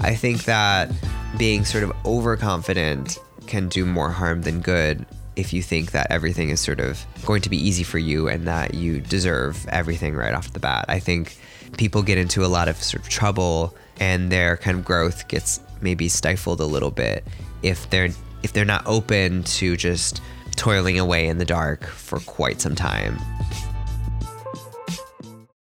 I think that being sort of overconfident can do more harm than good if you think that everything is sort of going to be easy for you and that you deserve everything right off the bat. I think people get into a lot of sort of trouble and their kind of growth gets maybe stifled a little bit if they're if they're not open to just toiling away in the dark for quite some time.